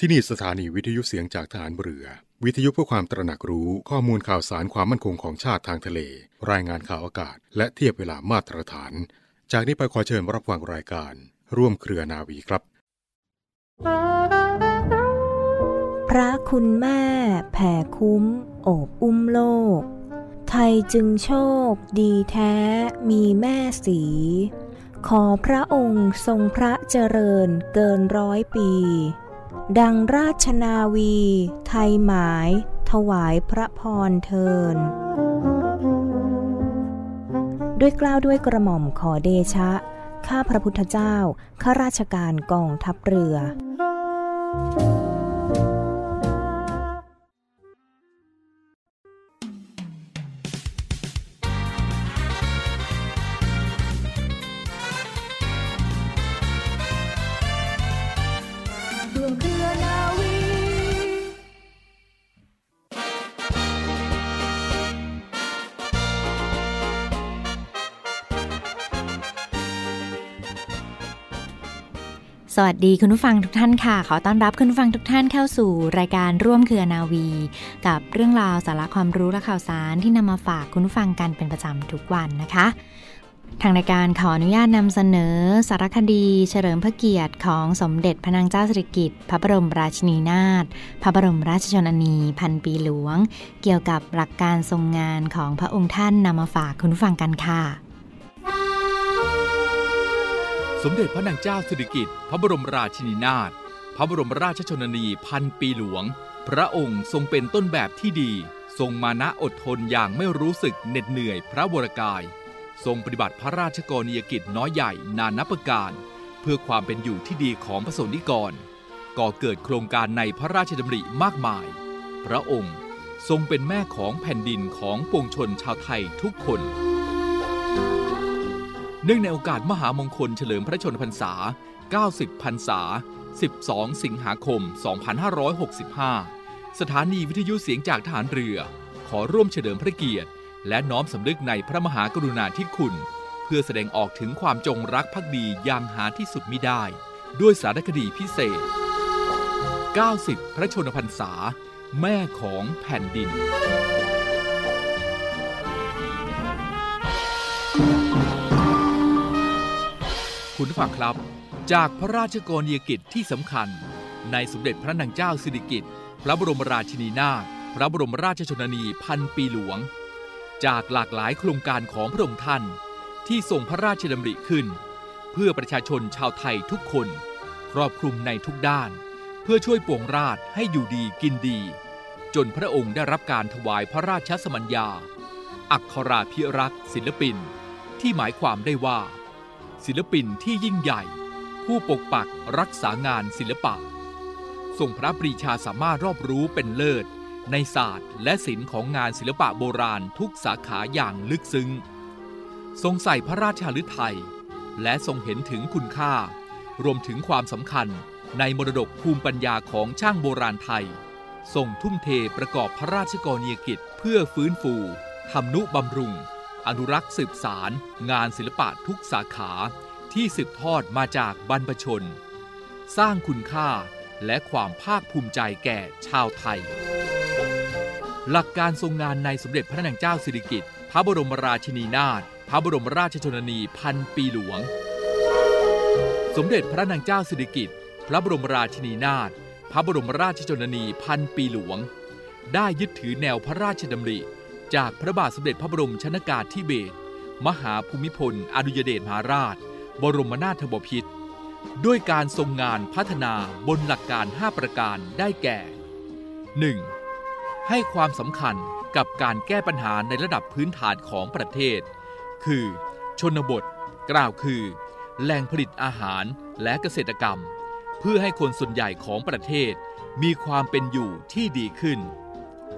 ที่นี่สถานีวิทยุเสียงจากฐานเรือ วิทยุเพื่อความตระหนักรู้ข้อมูลข่าวสารความมั่นคงของชาติทางทะเล รายงานข่าวอากาศ และเทียบเวลามาตรฐาน จากนี้ไปขอเชิญรับฟังรายการ ร่วมเครือนาวีครับ พระคุณแม่แผ่คุ้ม โอบอุ้มโลก ไทยจึงโชค ดีแท้มีแม่สี ขอพระองค์ทรงพระเจริญเกินร้อยปี ดังราชนาวี ไทยหมาย ถวายพระพรเทินด้วยกล้าวด้วยกระหม่อมขอเดชะ ข้าพระพุทธเจ้า ข้าราชการกองทัพเรือ สวัสดีคุณผู้ฟังทุกท่านค่ะ ขอต้อนรับคุณผู้ฟังทุกท่านเข้าสู่รายการร่วมเครือนาวี กับเรื่องราวสาระความรู้และข่าวสารที่นำมาฝากคุณผู้ฟังกันเป็นประจำทุกวันนะคะ ทางรายการขออนุญาตนำเสนอสารคดี เฉลิมพระเกียรติของสมเด็จพระนางเจ้าสิริกิติ์พระบรมราชินีนาถพระบรมราชชนนีพันปีหลวง เกี่ยวกับหลักการทรงงานของพระองค์ท่านนำมาฝากคุณผู้ฟังกันค่ะ มเด็จพระนางเจ้าสิริกิติ์พระบรมราชินีนาถพระบรมราชชนนีพันปีหลวง พระองค์ทรงเป็นต้นแบบที่ดี ทรงมานะอดทนอย่างไม่รู้สึกเหน็ดเหนื่อยพระวรกาย ทรงปฏิบัติพระราชกรณียกิจน้อยใหญ่นานับประการ เพื่อความเป็นอยู่ที่ดีของพระสนิกร ก่อเกิดโครงการในพระราชดำริมากมาย พระองค์ทรงเป็นแม่ของแผ่นดินของปวงชนชาวไทยทุกคน เนื่องในโอกาสมหามงคลเฉลิมพระชนพรรษา 90 พรรษา 12 สิงหาคม 2565 สถานีวิทยุเสียงจากทหารเรือ ขอร่วมเฉลิมพระเกียรติ และน้อมสำนึกในพระมหากรุณาธิคุณ เพื่อแสดงออกถึงความจงรักภักดีอย่างหาที่สุดมิได้ ด้วยสารคดีพิเศษ 90 พระชนพรรษา แม่ของแผ่นดิน คุณฟังครับ จากพระราชกรณียกิจที่สำคัญ ในสมเด็จพระนางเจ้าสิริกิติ์พระบรมราชินีนาถพระบรมราชชนนีพันปีหลวง จากหลากหลายโครงการของพระองค์ท่าน ที่ทรงพระราชดำริขึ้น เพื่อประชาชนชาวไทยทุกคน ครอบคลุมในทุกด้าน เพื่อช่วยปวงราชให้อยู่ดีกินดี จนพระองค์ได้รับการถวายพระราชสมัญญา อักขราภิรักษ์ศิลปิน ที่หมายความได้ว่า ศิลปินที่ยิ่งใหญ่ ผู้ปกปักรักษางานศิลปะ ทรงพระปรีชาสามารถรอบรู้เป็นเลิศ ในศาสตร์และศิลป์ของงานศิลปะโบราณทุกสาขาอย่างลึกซึ้ง ทรงใส่พระราชาฤทัยและทรงเห็นถึงคุณค่า รวมถึงความสำคัญในมรดกภูมิปัญญาของช่างโบราณไทย ทรงทุ่มเทประกอบพระราชกรณียกิจเพื่อฟื้นฟูทำนุบำรุง อนุรักษ์สืบสารงานศิลปะทุกสาขาที่สืบทอดมาจากบรรพชน สร้างคุณค่าและความภาคภูมิใจแก่ชาวไทย หลักการทรงงานในสมเด็จพระนางเจ้าสิริกิติ์พระบรมราชินีนาถพระบรมราชชนนีพันปีหลวง สมเด็จพระนางเจ้าสิริกิติ์พระบรมราชินีนาถพระบรมราชชนนีพันปีหลวง ได้ยึดถือแนวพระราชดำริ จากพระบาทสมเด็จพระบรมชนากาธิเบศรมหาภูมิพล อดุยเดชมหาราช บรมนาถบพิตรด้วยการทรงงานพัฒนาบนหลักการ 5 ประการได้แก่ 1. ให้ความสำคัญกับการแก้ปัญหาในระดับพื้นฐานของประเทศ คือ ชนบท กล่าวคือ แหล่งผลิตอาหารและเกษตรกรรม เพื่อให้คนส่วนใหญ่ของประเทศ มีความเป็นอยู่ที่ดีขึ้น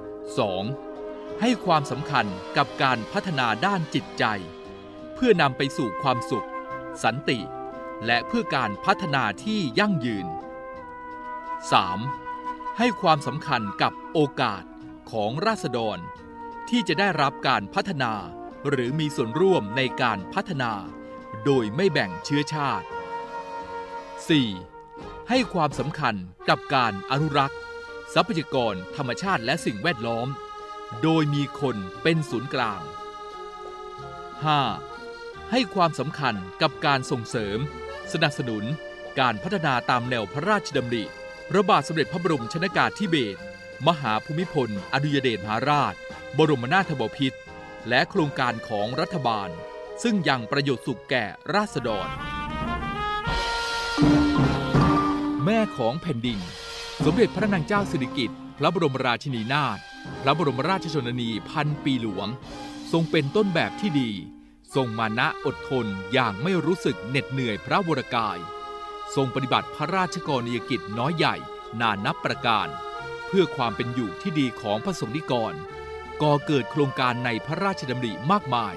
2. ให้ความสำคัญกับการพัฒนาด้านจิตใจ เพื่อนำไปสู่ความสุข สันติ และเพื่อการพัฒนาที่ยั่งยืน 3. ให้ความสำคัญกับโอกาสของราษฎร ที่จะได้รับการพัฒนาหรือมีส่วนร่วมในการพัฒนา โดยไม่แบ่งเชื้อชาติ 4. ให้ความสำคัญกับการอนุรักษ์ ทรัพยากรธรรมชาติและสิ่งแวดล้อม โดยมีคนเป็นศูนย์กลาง 5. ให้ความสำคัญกับการส่งเสริม สนับสนุน การพัฒนาตามแนวพระราชดำริพระบาทสมเด็จพระบรมชนากาธิเบศรมหาภูมิพล อดุยเดชมหาราช บรมนาถบพิตรและโครงการของรัฐบาล ซึ่งยังประโยชน์สุขแก่ราษฎร แม่ของแผ่นดิน สมเด็จพระนางเจ้าสิริกิติ์พระบรมราชินีนาถ พระบรมราชชนนีพันปีหลวง ทรงเป็นต้นแบบที่ดี ทรงมานะอดทนอย่างไม่รู้สึกเหน็ดเหนื่อยพระวรกาย ทรงปฏิบัติพระราชกรณียกิจน้อยใหญ่นานนับประการ เพื่อความเป็นอยู่ที่ดีของพระสงฆ์นิกรก่อเกิดโครงการในพระราชดำริมากมาย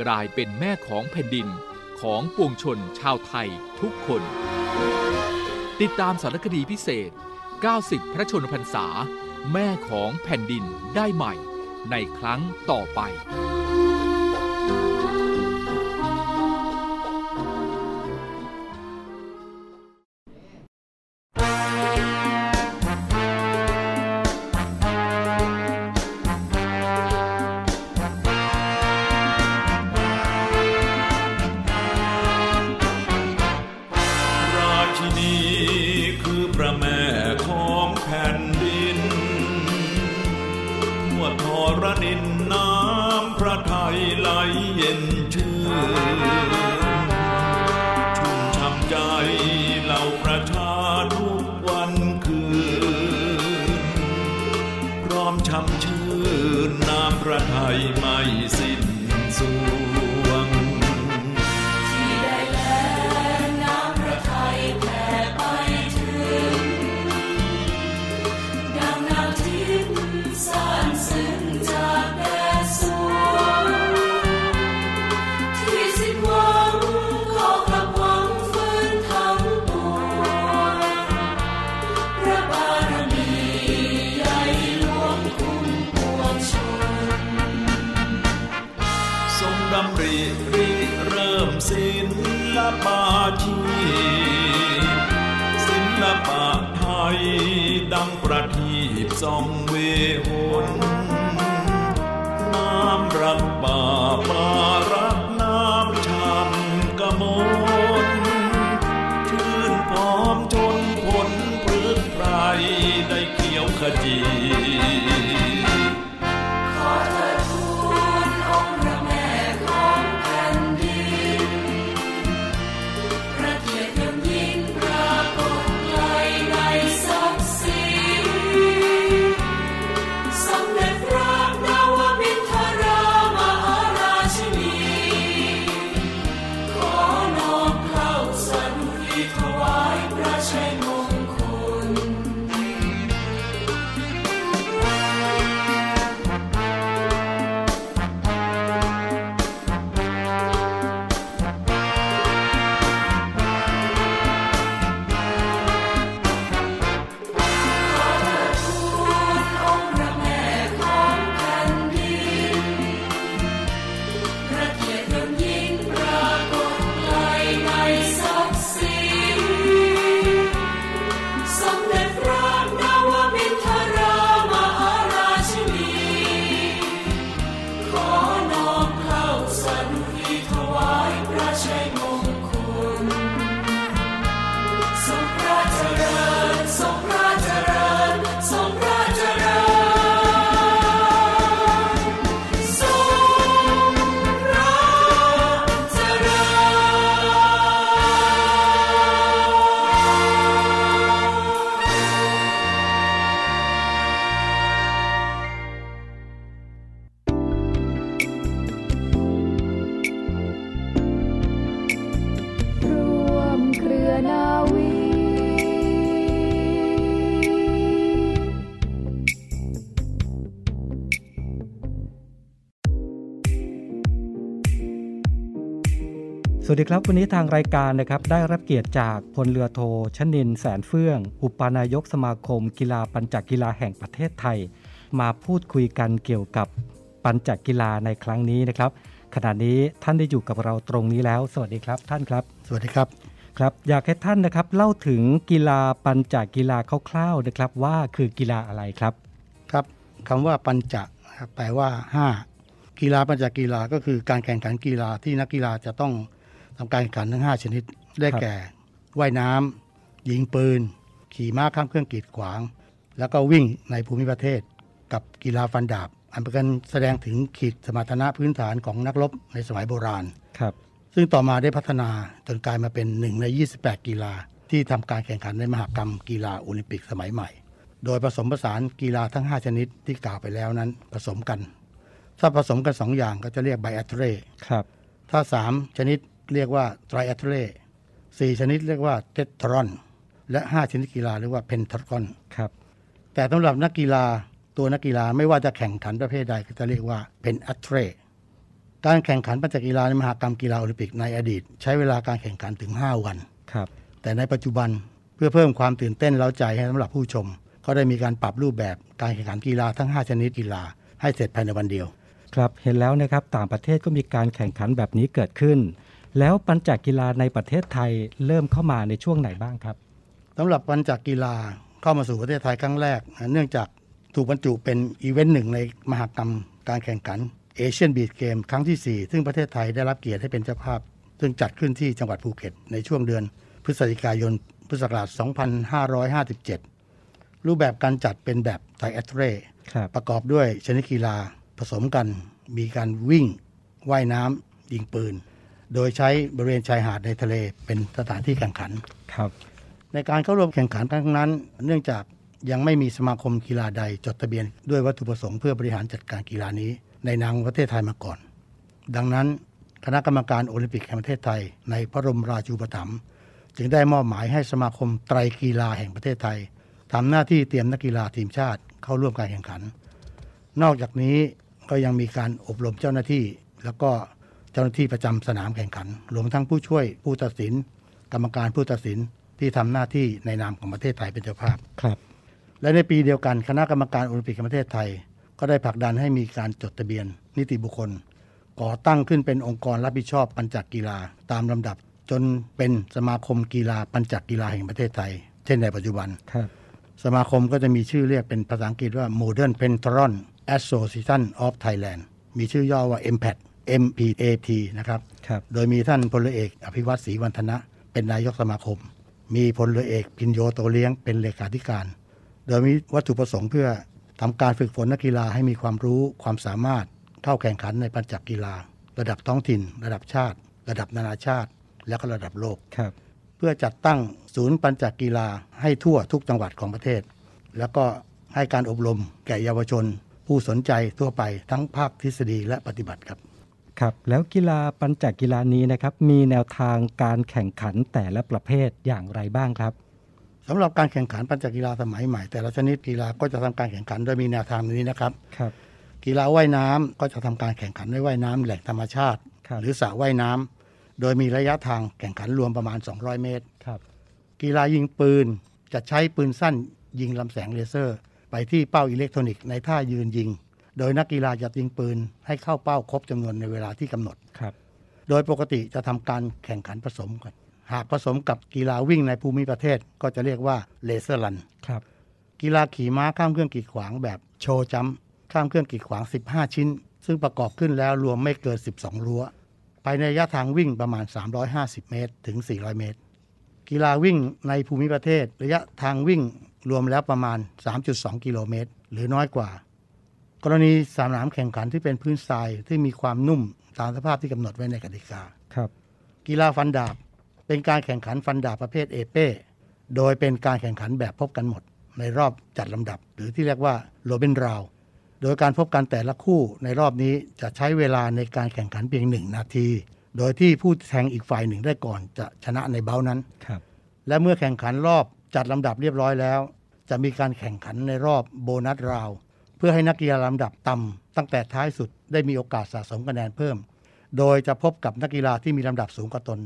กลายเป็นแม่ของแผ่นดินของปวงชนชาวไทยทุกคน ติดตามสารคดีพิเศษ 90 พระชนมพรรษา แม่ของแผ่นดินได้ใหม่ในครั้งต่อไป ที สวัสดีครับ วันนี้ทางรายการนะครับได้รับเกียรติจากพลเรือโทชนินแสนเฟื่อง อุปนายกสมาคม กีฬาปัญจกีฬาแห่งประเทศไทย มาพูดคุยกันเกี่ยวกับปัญจกีฬาในครั้งนี้นะครับ ขณะนี้ท่านได้อยู่กับเราตรงนี้แล้ว สวัสดีครับท่านครับ สวัสดีครับครับ อยากให้ท่านนะครับเล่าถึงกีฬาปัญจกีฬาคร่าวๆนะครับ ว่าคือกีฬาอะไรครับครับคำว่าปัญจะนะครับแปลว่า 5 กีฬาปัญจกีฬาก็คือการแข่งขันกีฬาที่นักกีฬาจะต้อง ทำการแข่งขันทั้ง 5 ชนิด ได้แก่ ว่ายน้ำยิงปืน ขี่ม้าข้ามเครื่องกีดขวาง แล้วก็วิ่งในภูมิประเทศ กับกีฬาฟันดาบ อันเป็นการแสดงถึงขีดสมรรถนะพื้นฐานของนักรบในสมัยโบราณครับซึ่งต่อมาได้พัฒนาจนกลายมาเป็นหนึ่งใน 28 กีฬา ที่ทำการแข่งขันในมหกรรมกีฬาโอลิมปิกสมัยใหม่ โดยผสมผสานกีฬาทั้ง 5 ชนิดที่กล่าวไปแล้วนั้นผสมกัน ถ้าผสมกัน 2 อย่างก็จะเรียก biathle ครับถ้า 3 ชนิด เรียกว่า triathle สี่ชนิดเรียกว่า tetrathlon และ 5 ชนิดกีฬาเรียกว่า pentathlon ครับแต่สำหรับนักกีฬาตัวนักกีฬาไม่ว่าจะแข่งขันประเภทใดก็จะเรียกว่าเป็น athlete การแข่งขันปัญจกีฬาในมหกรรมกีฬาโอลิมปิกในอดีต ใช้เวลาการแข่งขันถึง 5 วันครับแต่ในปัจจุบันเพื่อเพิ่มความตื่นเต้นเร้าใจให้สำหรับผู้ชม ก็ได้มีการปรับรูปแบบการแข่งขันกีฬาทั้ง 5 ชนิดกีฬาให้เสร็จภายในวันเดียว ครับเห็นแล้วนะครับต่างประเทศก็มีการแข่งขันแบบนี้เกิดขึ้น แล้วปัญจกีฬาในประเทศไทยเริ่มเข้ามาในช่วงไหนบ้างครับสำหรับปัญจกีฬาเข้ามาสู่ประเทศไทยครั้งแรก เนื่องจากถูกบรรจุเป็นอีเวนต์หนึ่งในมหกรรมการแข่งขัน Asian Beach Games ครั้งที่ 4 ซึ่งประเทศไทยได้รับเกียรติให้เป็นเจ้าภาพ ซึ่งจัดขึ้นที่จังหวัดภูเก็ต ในช่วงเดือนพฤศจิกายนพุทธศักราช 2557 รูปแบบการจัดเป็นแบบไทแอตเรครับประกอบด้วยชนิดกีฬาผสมกัน มีการวิ่ง ว่ายน้ำยิงปืน โดยใช้บริเวณชายหาดในทะเลเป็นสถานที่แข่งขันครับ ในการเข้าร่วมแข่งขันครั้งนั้น เนื่องจากยังไม่มีสมาคมกีฬาใดจดทะเบียน ด้วยวัตถุประสงค์เพื่อบริหารจัดการกีฬานี้ ในนามของประเทศไทยมาก่อน ดังนั้นคณะกรรมการโอลิมปิกแห่งประเทศไทย ในพระบรมราชูปถัมภ์จึงได้มอบหมายให้สมาคมไตรกีฬาแห่งประเทศไทยทำหน้าที่เตรียมนักกีฬาทีมชาติเข้าร่วมการแข่งขัน นอกจากนี้ก็ยังมีการอบรมเจ้าหน้าที่ แล้วก็ เจ้าหน้าที่ประจำสนามแข่งขันรวมทั้งผู้ช่วยผู้ตัดสิน กรรมการผู้ตัดสินที่ทำหน้าที่ในนามของประเทศไทยเป็นเจ้าภาพครับ และในปีเดียวกันคณะกรรมการโอลิมปิกแห่งประเทศไทย ก็ได้ผลักดันให้มีการจดทะเบียน นิติบุคคล ก่อตั้งขึ้นเป็นองค์กรรับผิดชอบปัญจกกีฬาตามลำดับ จนเป็นสมาคมกีฬาปัญจกกีฬาแห่งประเทศไทย เช่นในปัจจุบันครับสมาคมก็จะมีชื่อเรียกเป็นภาษาอังกฤษว่า Modern Pentron Association of Thailand มีชื่อย่อว่า MPAT MPAT นะครับครับ โดยมีท่านพลเรือเอกอภิวัตศรีวันธนะ เป็นนายกสมาคม มีพลเรือเอกพินโยโตเลี้ยงเป็นเลขาธิการ โดยมีวัตถุประสงค์เพื่อทำการฝึกฝนนักกีฬาให้มีความรู้ความสามารถเข้าแข่งขันในปัญจกกีฬา ระดับท้องถิ่น ระดับชาติ ระดับนานาชาติ และก็ระดับโลกครับเพื่อจัดตั้งศูนย์ปัญจกีฬาให้ทั่วทุกจังหวัดของประเทศ แล้วก็ให้การอบรมแก่เยาวชน ผู้สนใจทั่วไปทั้งภาคทฤษฎีและปฏิบัติครับ ครับแล้วกีฬาปัญจกีฬานี้นะครับมีแนวทางการแข่งขันแต่ละประเภทอย่างไรบ้างครับสำหรับการแข่งขันปัญจกีฬาสมัยใหม่ แต่ละชนิดกีฬาก็จะทำการแข่งขันโดยมีแนวทางนี้นะครับครับ กีฬาว่ายน้ำก็จะทำการแข่งขันในว่ายน้ำแหล่งธรรมชาติครับหรือสระว่ายน้ำโดยมีระยะทางแข่งขันรวมประมาณ 200 เมตรครับกีฬายิงปืนจะใช้ปืนสั้นยิงลำแสงเลเซอร์ ไปที่เป้าอิเล็กทรอนิกส์ในท่ายืนยิง โดยนักกีฬาจะยิงปืนให้เข้าเป้าครบจำนวนในเวลาที่กำหนดครับ โดยปกติจะทำการแข่งขันผสมกัน หากผสมกับกีฬาวิ่งในภูมิประเทศก็จะเรียกว่าเลเซอร์รันครับ กีฬาขี่ม้าข้ามเครื่องกีดขวางแบบโชว์จัมป์ข้ามเครื่องกีดขวาง 15 ชิ้น ซึ่งประกอบขึ้นแล้วรวมไม่เกิน 12 รั้วภายในระยะทางวิ่งประมาณ 350 เมตร ถึง 400 เมตร กีฬาวิ่งในภูมิประเทศ ระยะทางวิ่งรวมแล้วประมาณ 3.2 กิโลเมตร หรือน้อยกว่า กรณีสนามแข่งขันที่เป็นพื้นทรายที่มีความนุ่มตามสภาพที่กำหนดไว้ในกติกาครับ กีฬาฟันดาบ เป็นการแข่งขันฟันดาบประเภทเอเป้โดยเป็นการแข่งขันแบบพบกันหมด ในรอบจัดลำดับ หรือที่เรียกว่าโรบินราวโดยการพบกันแต่ละคู่ในรอบนี้จะใช้เวลาในการแข่งขันเพียงหนึ่งนาที โดยที่ผู้แทงอีกฝ่ายหนึ่งได้ก่อนจะชนะในเบ้านั้นครับและเมื่อแข่งขันรอบจัดลำดับเรียบร้อยแล้ว จะมีการแข่งขันในรอบโบนัสราว เพื่อให้นักกีฬาลำดับต่ำตั้งแต่ท้ายสุดได้มีโอกาสสะสมคะแนนเพิ่ม โดยจะพบกับนักกีฬาที่มีลำดับสูงกว่าตน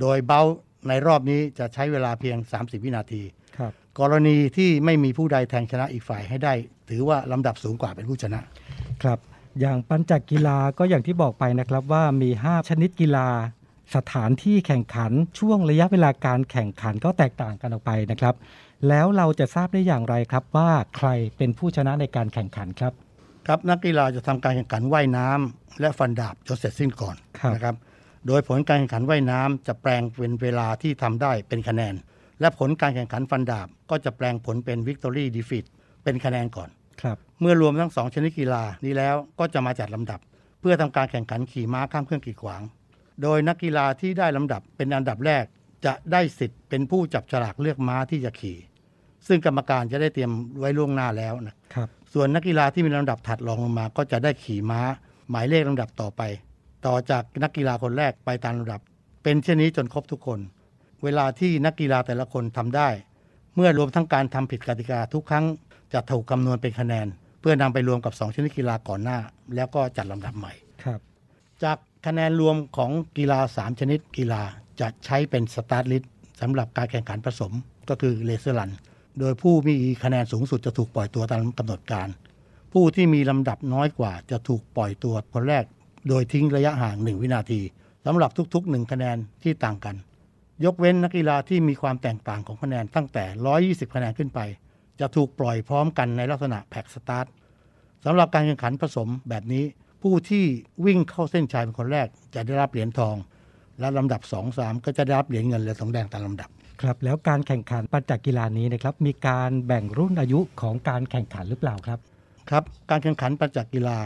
โดยเบ้าในรอบนี้จะใช้เวลาเพียง 30 วินาทีครับกรณีที่ไม่มีผู้ใดแทงชนะอีกฝ่ายให้ได้ ถือว่าลำดับสูงกว่าเป็นผู้ชนะ ครับ อย่างปัญจกีฬาก็อย่างที่บอกไปนะครับว่ามี 5 ชนิดกีฬาสถานที่แข่งขันช่วงระยะเวลาการแข่งขันก็แตกต่างกันออกไปนะครับ แล้วเราจะทราบได้อย่างไรครับว่าใครเป็นผู้ชนะในการแข่งขันครับ ครับนักกีฬาจะทำการแข่งขันว่ายน้ำและฟันดาบจนเสร็จสิ้นก่อนครับนะครับ โดยผลการแข่งขันว่ายน้ำจะแปลงเป็นเวลาที่ทำได้เป็นคะแนน และผลการแข่งขันฟันดาบ ก็จะแปลงผลเป็นวิกตอรี่ดีฟิตเป็นคะแนนก่อนครับเมื่อรวมทั้งสองชนิดกีฬานี้แล้วก็จะมาจัดลำดับ เพื่อทำการแข่งขันขี่ม้าข้ามเครื่องกีดขวาง โดยนักกีฬาที่ได้ลำดับเป็นอันดับแรกจะได้สิทธิ์เป็นผู้จับฉลากเลือกม้าที่จะขี่ ซึ่งกรรมการจะได้เตรียมไว้ล่วงหน้าแล้วนะครับ ส่วนนักกีฬาที่มีลำดับถัดรองลงมา ก็จะได้ขี่ม้า หมายเลขลำดับต่อไป ต่อจากนักกีฬาคนแรกไปตามลำดับ เป็นเช่นนี้จนครบทุกคน เวลาที่นักกีฬาแต่ละคนทำได้ เมื่อรวมทั้งการทำผิดกติกาทุกครั้งจะถูกคำนวณเป็นคะแนน เพื่อนำไปรวมกับ 2 ชนิดกีฬาก่อนหน้า แล้วก็จัดลำดับใหม่ครับ จากคะแนนรวมของกีฬา 3 ชนิดกีฬาจะใช้เป็น start list สำหรับการแข่งขันผสมก็คือ laser run โดยผู้มีคะแนนสูงสุดจะถูกปล่อยตัวตามกำหนดการ ผู้ที่มีลำดับน้อยกว่าจะถูกปล่อยตัวคนแรก โดยทิ้งระยะห่าง 1 วินาทีสำหรับทุกๆ 1 คะแนนที่ต่างกัน ยกเว้นนักกีฬาที่มีความแตกต่างของคะแนนตั้งแต่ 120 คะแนนขึ้นไป จะถูกปล่อยพร้อมกันในลักษณะ pack start สำหรับการแข่งขันผสมแบบนี้ ผู้ที่วิ่งเข้าเส้นชัยเป็นคนแรกจะได้รับเหรียญทอง และลำดับ 2 3 ก็จะได้รับเหรียญเงินและทองแดงตามลำดับ ครับแล้วการแข่งขันปัญจกีฬานี้นะครับมีการแบ่งรุ่นอายุของการแข่งขันหรือเปล่าครับครับการแข่งขันประจักกีฬา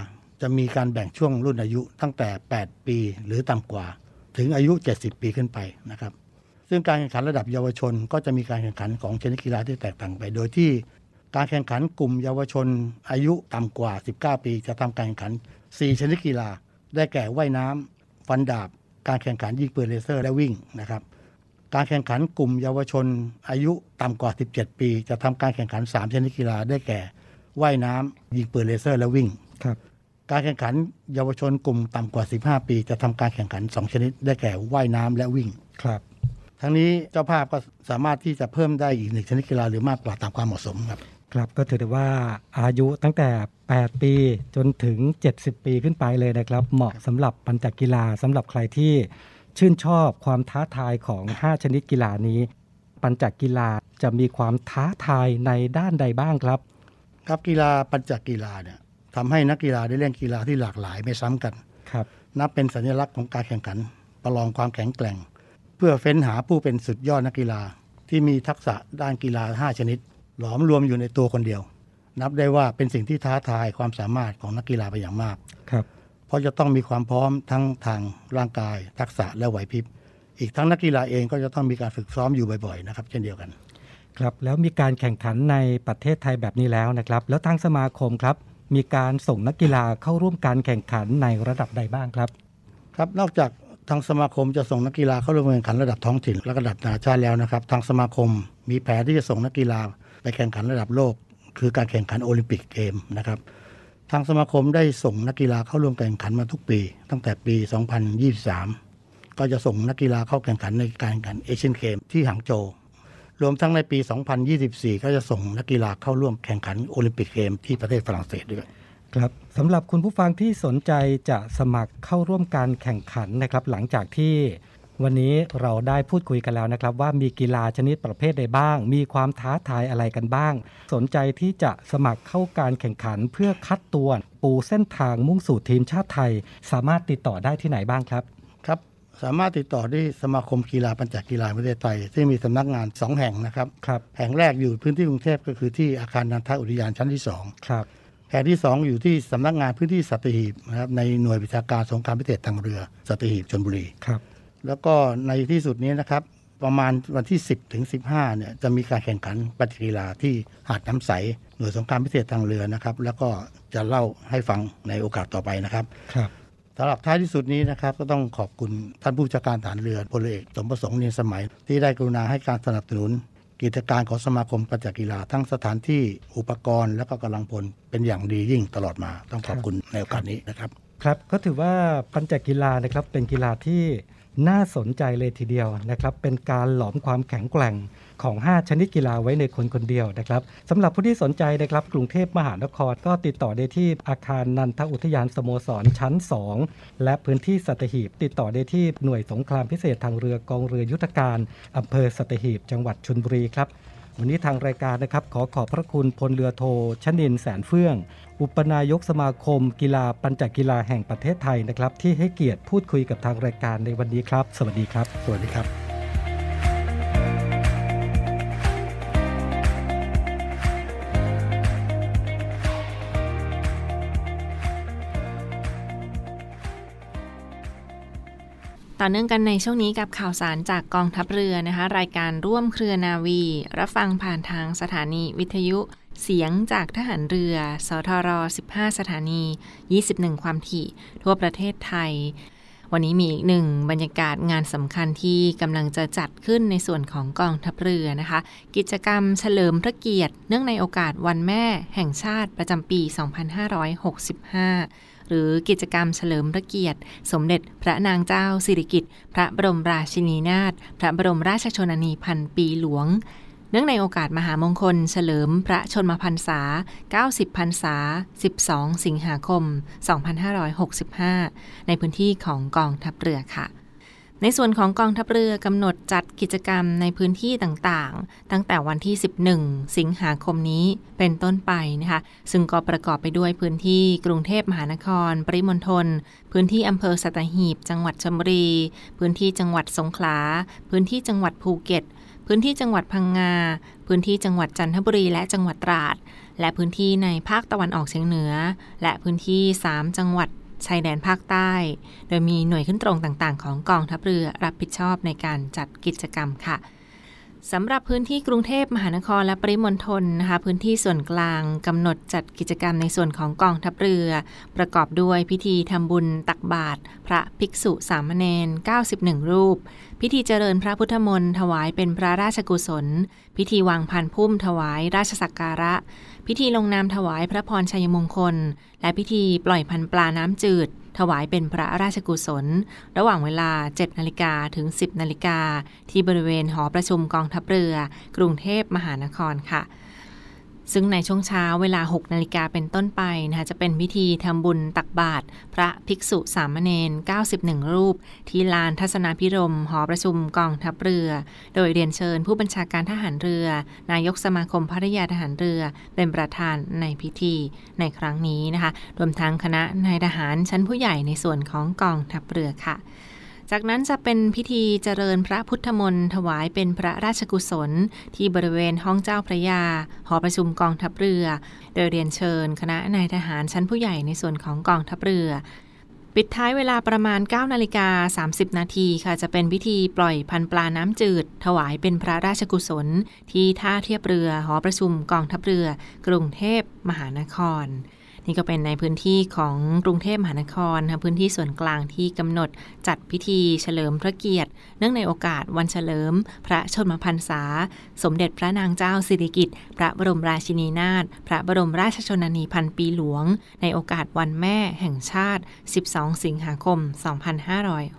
จะมีการแบ่งช่วงรุ่นอายุตั้งแต่ 8 ปีหรือต่ำกว่า ถึงอายุ 70 ปีขึ้นไปนะครับ ซึ่งการแข่งขันระดับเยาวชน ก็จะมีการแข่งขันของชนิดกีฬาที่แตกต่างไป โดยที่การแข่งขันกลุ่มเยาวชน อายุต่ำกว่า 19 ปี จะทำการแข่งขัน 4 ชนิดกีฬา ได้แก่ว่ายน้ำฟันดาบ การแข่งขันยิงปืนเลเซอร์และวิ่งนะครับ การแข่งขันกลุ่มเยาวชนอายุต่ำกว่า 17 ปี จะทำการแข่งขัน 3 ชนิดกีฬาได้แก่ว่ายน้ำยิงปืนเลเซอร์และวิ่งครับการแข่งขันเยาวชนกลุ่มต่ำกว่า 15 ปี จะทำการแข่งขัน 2 ชนิด ได้แก่ว่ายน้ำและวิ่งครับ ทั้งนี้เจ้าภาพก็สามารถที่จะเพิ่มได้อีกหนึ่งชนิดกีฬาหรือมากกว่าตามความเหมาะสมครับครับก็ถือได้ว่าอายุตั้งแต่ 8 ปีจนถึง 70 ปีขึ้นไปเลยนะครับ เหมาะสำหรับปัญจกีฬาสำหรับใครที่ ชื่นชอบความท้าทายของ 5 ชนิดกีฬานี้ ปัญจกีฬาจะมีความท้าทายในด้านใดบ้างครับ ครับกีฬาปัญจกีฬาเนี่ยทำให้นักกีฬาได้เล่นกีฬาที่หลากหลายไม่ซ้ำกันครับ นับเป็นสัญลักษณ์ของการแข่งขัน ประลองความแข็งแกร่ง เพื่อเฟ้นหาผู้เป็นสุดยอดนักกีฬาที่มีทักษะด้านกีฬา 5 ชนิด หลอมรวมอยู่ในตัวคนเดียว นับได้ว่าเป็นสิ่งที่ท้าทายความสามารถของนักกีฬาไปอย่างมากครับเพ ราะจะต้องมีความพร้อมทั้งทางร่างกาย ทักษะและไหวพริบ อีกทั้งนักกีฬาเองก็จะต้องมีการฝึกซ้อมอยู่บ่อยๆนะครับเช่นเดียวกัน ครับแล้วมีการแข่งขันในประเทศไทยแบบนี้แล้วนะครับ แล้วทางสมาคมครับ มีการส่งนักกีฬาเข้าร่วมการแข่งขันในระดับใดบ้างครับ ครับนอกจากทางสมาคมจะส่งนักกีฬาเข้าร่วมแข่งขันระดับท้องถิ่นและระดับนานาชาติแล้วนะครับ ทางสมาคมมีแผนที่จะส่งนักกีฬาไปแข่งขันระดับโลก คือการแข่งขันโอลิมปิกเกมนะครับทางสมาคมได้ส่งนักกีฬาเข้าร่วมการแข่งขันมาทุกปี ตั้งแต่ปี 2023 ก็จะส่งนักกีฬาเข้าแข่งขันในการแข่งขันเอเชียนเกมที่หางโจวรวมทั้งในปี 2024 ก็จะส่งนักกีฬาเข้าร่วมแข่งขันโอลิมปิกเกมที่ประเทศฝรั่งเศสด้วยครับสำหรับคุณผู้ฟังที่สนใจจะสมัครเข้าร่วมการแข่งขันนะครับ หลังจากที่ วันนี้เราได้พูดคุยกันแล้วนะครับ ว่ามีกีฬาชนิดประเภทใดบ้าง มีความท้าทายอะไรกันบ้าง สนใจที่จะสมัครเข้าการแข่งขันเพื่อคัดตัวปูเส้นทางมุ่งสู่ทีมชาติไทย สามารถติดต่อได้ที่ไหนบ้างครับครับ สามารถติดต่อที่สมาคมกีฬาปัญจกีฬาแห่งประเทศไทย ที่งมีสำนักงาน 2 แห่งนะครับครับแห่งแรกอยู่พื้นที่กรุงเทพก็คือที่อาคารนันทอุทยานชั้นที่ครับ2แห่งที่ 2 อยู่ที่สำนักงานพื้นที่สัตหีบนะครับในหน่วยวิชาการสงครามพิเศษทางเรือสัตหีบชนบุรีครับ แล้วก็ในที่สุดนี้นะครับ ประมาณวันที่ 10ถึง15เนี่ยจะมีการแข่งขันปัญจกีฬาที่หาดน้ำใสหน่วยสงครามพิเศษทางเรือนะครับ แล้วก็จะเล่าให้ฟังในโอกาสต่อไปนะครับครับสำหรับท้ายที่สุดนี้นะครับ ก็ต้องขอบคุณท่านผู้จัดการฐานเรือพลเอกสมประสงค์เนียนสมัย ที่ได้กรุณาให้การสนับสนุน กิจการของสมาคมปัญจกีฬาทั้งสถานที่อุปกรณ์ และก็กำลังพลเป็นอย่างดียิ่งตลอดมา ต้องขอบคุณในโอกาสนี้นะครับ ครับก็ถือว่าปัญจกีฬานะครับเป็นกีฬาที่ น่าสนใจเลยทีเดียวนะครับ เป็นการหลอมความแข็งแกร่งของ 5 ชนิดกีฬาไว้ในคนคนเดียวนะครับสำหรับผู้ที่สนใจนะครับ กรุงเทพมหานครก็ติดต่อได้ที่อาคารนันทอุทยานสโมสรชั้น 2 และพื้นที่สัตหีบ ติดต่อได้ที่หน่วยสงครามพิเศษทางเรือกองเรือยุทธการอำเภอสัตหีบ จังหวัดชลบุรีครับวันนี้ทางรายการนะครับขอขอบพระคุณพลเรือโทชนินแสนเฟื่อง อุปนายกสมาคม กีฬาปัญจกีฬาแห่งประเทศไทยนะครับ ที่ให้เกียรติพูดคุยกับทางรายการในวันนี้ครับ สวัสดีครับ สวัสดีครับ ต่อเนื่องกันในช่วงนี้กับข่าวสารจากกองทัพเรือนะคะ รายการร่วมเครือนาวี รับฟังผ่านทางสถานีวิทยุ เสียงจากทหารเรือ สทร 15 สถานี 21 ความถี่ทั่วประเทศไทย วันนี้มีอีกหนึ่งบรรยากาศงานสำคัญที่กำลังจะจัดขึ้นในส่วนของกองทัพเรือนะคะ กิจกรรมเฉลิมพระเกียรติ เนื่องในโอกาสวันแม่แห่งชาติประจำปี 2565หรือกิจกรรมเฉลิมพระเกียรติ สมเด็จพระนางเจ้าสิริกิติ์พระบรมราชินีนาถพระบรมราชชนนีพันปีหลวง เนื่องในโอกาสมหามงคล เฉลิมพระชนมพรรษา 90 พรรษา 12 สิงหาคม 2565 ในพื้นที่ของกองทัพเรือค่ะในส่วนของกองทัพเรือกำหนดจัดกิจกรรมในพื้นที่ต่างๆ ตั้งแต่วันที่ 11 สิงหาคมนี้เป็นต้นไปนะคะ ซึ่งก็ประกอบไปด้วยพื้นที่กรุงเทพมหานคร ปริมณฑล พื้นที่อำเภอสัตหีบ จังหวัดชลบุรี พื้นที่จังหวัดสงขลา พื้นที่จังหวัดภูเก็ต พื้นที่จังหวัดพังงา พื้นที่จังหวัดจันทบุรีและจังหวัดตราด และพื้นที่ในภาคตะวันออกเฉียงเหนือ และพื้นที่ 3 จังหวัดชายแดนภาคใต้ โดยมีหน่วยขึ้นตรงต่างๆ ของกองทัพเรือรับผิดชอบในการจัดกิจกรรมค่ะ สำหรับพื้นที่กรุงเทพมหานครและปริมณฑลนะคะพื้นที่ส่วนกลางกำหนดจัดกิจกรรมในส่วนของกองทัพเรือ ประกอบด้วยพิธีทำบุญตักบาตรพระภิกษุสามเณร91 รูป พิธีเจริญพระพุทธมนต์ถวายเป็นพระราชกุศล พิธีวางพันพุ่มถวายราชสักการะ พิธีลงนามถวายพระพรชัยมงคล และพิธีปล่อยพันปลาน้ำจืด ถวายเป็นพระราชกุศล ระหว่างเวลา 7 นาฬิกาถึง 10 นาฬิกาที่บริเวณหอประชุมกองทัพเรือ กรุงเทพมหานครค่ะ ซึ่งในช่วงเช้าเวลา 6 นาฬิกาเป็นต้นไปนะคะจะเป็นพิธีทำบุญตักบาตรพระภิกษุสามเณร91 รูป ที่ลานทัศนาพิรม หอประชุมกองทัพเรือ โดยเรียนเชิญผู้บัญชาการทหารเรือ นายกสมาคมภริยาทหารเรือ เป็นประธานในพิธีในครั้งนี้นะคะ รวมทั้งคณะนายทหารชั้นผู้ใหญ่ในส่วนของกองทัพเรือค่ะ จากนั้นจะเป็นพิธีเจริญพระพุทธมนต์ถวายเป็นพระราชกุศล ที่บริเวณห้องเจ้าพระยา หอประชุมกองทัพเรือ โดยเรียนเชิญ คณะนายทหารชั้นผู้ใหญ่ในส่วนของกองทัพเรือ ปิดท้ายเวลาประมาณ9นาฬิกา30 นาทีค่ะ จะเป็นพิธีปล่อยพันปลาน้ำจืด ถวายเป็นพระราชกุศล ที่ท่าเทียบเรือ หอประชุมกองทัพเรือ กรุงเทพมหานคร นี่ก็เป็นในพื้นที่ของกรุงเทพมหานครค่ะพื้นที่ส่วนกลางที่กำหนดจัดพิธีเฉลิมพระเกียรติ เนื่องในโอกาสวันเฉลิม พระชนมพรรษา สมเด็จพระนางเจ้าสิริกิติ์พระบรมราชินีนาถพระบรมราชชนนีพันปีหลวง ในโอกาสวันแม่แห่งชาติ 12 สิงหาคม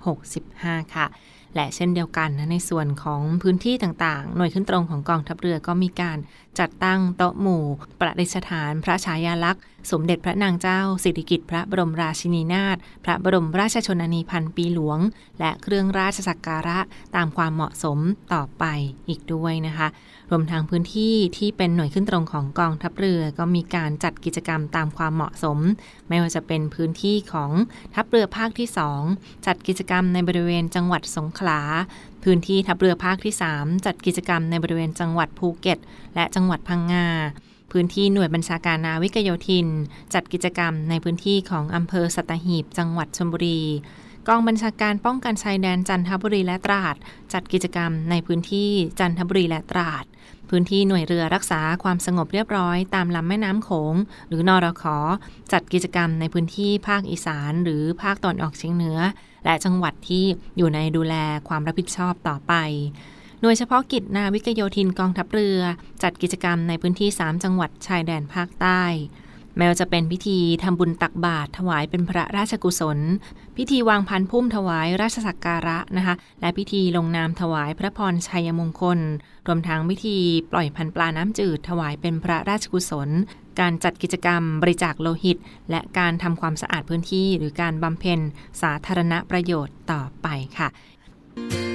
2565 ค่ะและเช่นเดียวกันนะในส่วนของพื้นที่ต่างๆ หน่วยขึ้นตรงของกองทัพเรือก็มีการจัดตั้งโต๊ะหมู่ ประดิษฐานพระฉายาลักษณ์ สมเด็จพระนางเจ้า สิริกิติ์พระบรมราชินีนาถพระบรมราชชนนีพันปีหลวง และเครื่องราชสักการะตามความเหมาะสมต่อไปอีกด้วยนะคะ รวมทั้งพื้นที่ที่เป็นหน่วยขึ้นตรงของกองทัพเรือก็มีการจัดกิจกรรมตามความเหมาะสม ไม่ว่าจะเป็นพื้นที่ของทัพเรือภาคที่ 2 จัดกิจกรรมในบริเวณจังหวัดสงขลาพื้นที่ทัพเรือภาคที่ 3 จัดกิจกรรมในบริเวณจังหวัดภูเก็ต และจังหวัดพังงา พื้นที่หน่วยบัญชาการนาวิกโยธิน จัดกิจกรรมในพื้นที่ของอำเภอสัตหีบ จังหวัดชลบุรี กองบัญชาการป้องกันชายแดนจันทบุรีและตราด จัดกิจกรรมในพื้นที่จันทบุรีและตราด พื้นที่หน่วยเรือรักษาความสงบเรียบร้อยตามลำแม่น้ำโขง หรือนอรขอจัดกิจกรรมในพื้นที่ภาคอีสาน หรือภาคตอนออกเฉียงเหนือ และจังหวัดที่อยู่ในดูแลความรับผิดชอบต่อไป หน่วยเฉพาะกิจนาวิกโยธินกองทัพเรือ จัดกิจกรรมในพื้นที่ 3 จังหวัดชายแดนภาคใต้ แม้ว่าจะเป็นพิธีทำบุญตักบาตรถวายเป็นพระราชกุศล พิธีวางพันพุ่มถวายราชสักการะนะคะ และพิธีลงนามถวายพระพรชัยมงคล รวมทั้งพิธีปล่อยพันปลาน้ำจืดถวายเป็นพระราชกุศลการจัดกิจกรรมบริจาคโลหิต และการทำความสะอาดพื้นที่ หรือการบำเพ็ญสาธารณประโยชน์ต่อไปค่ะ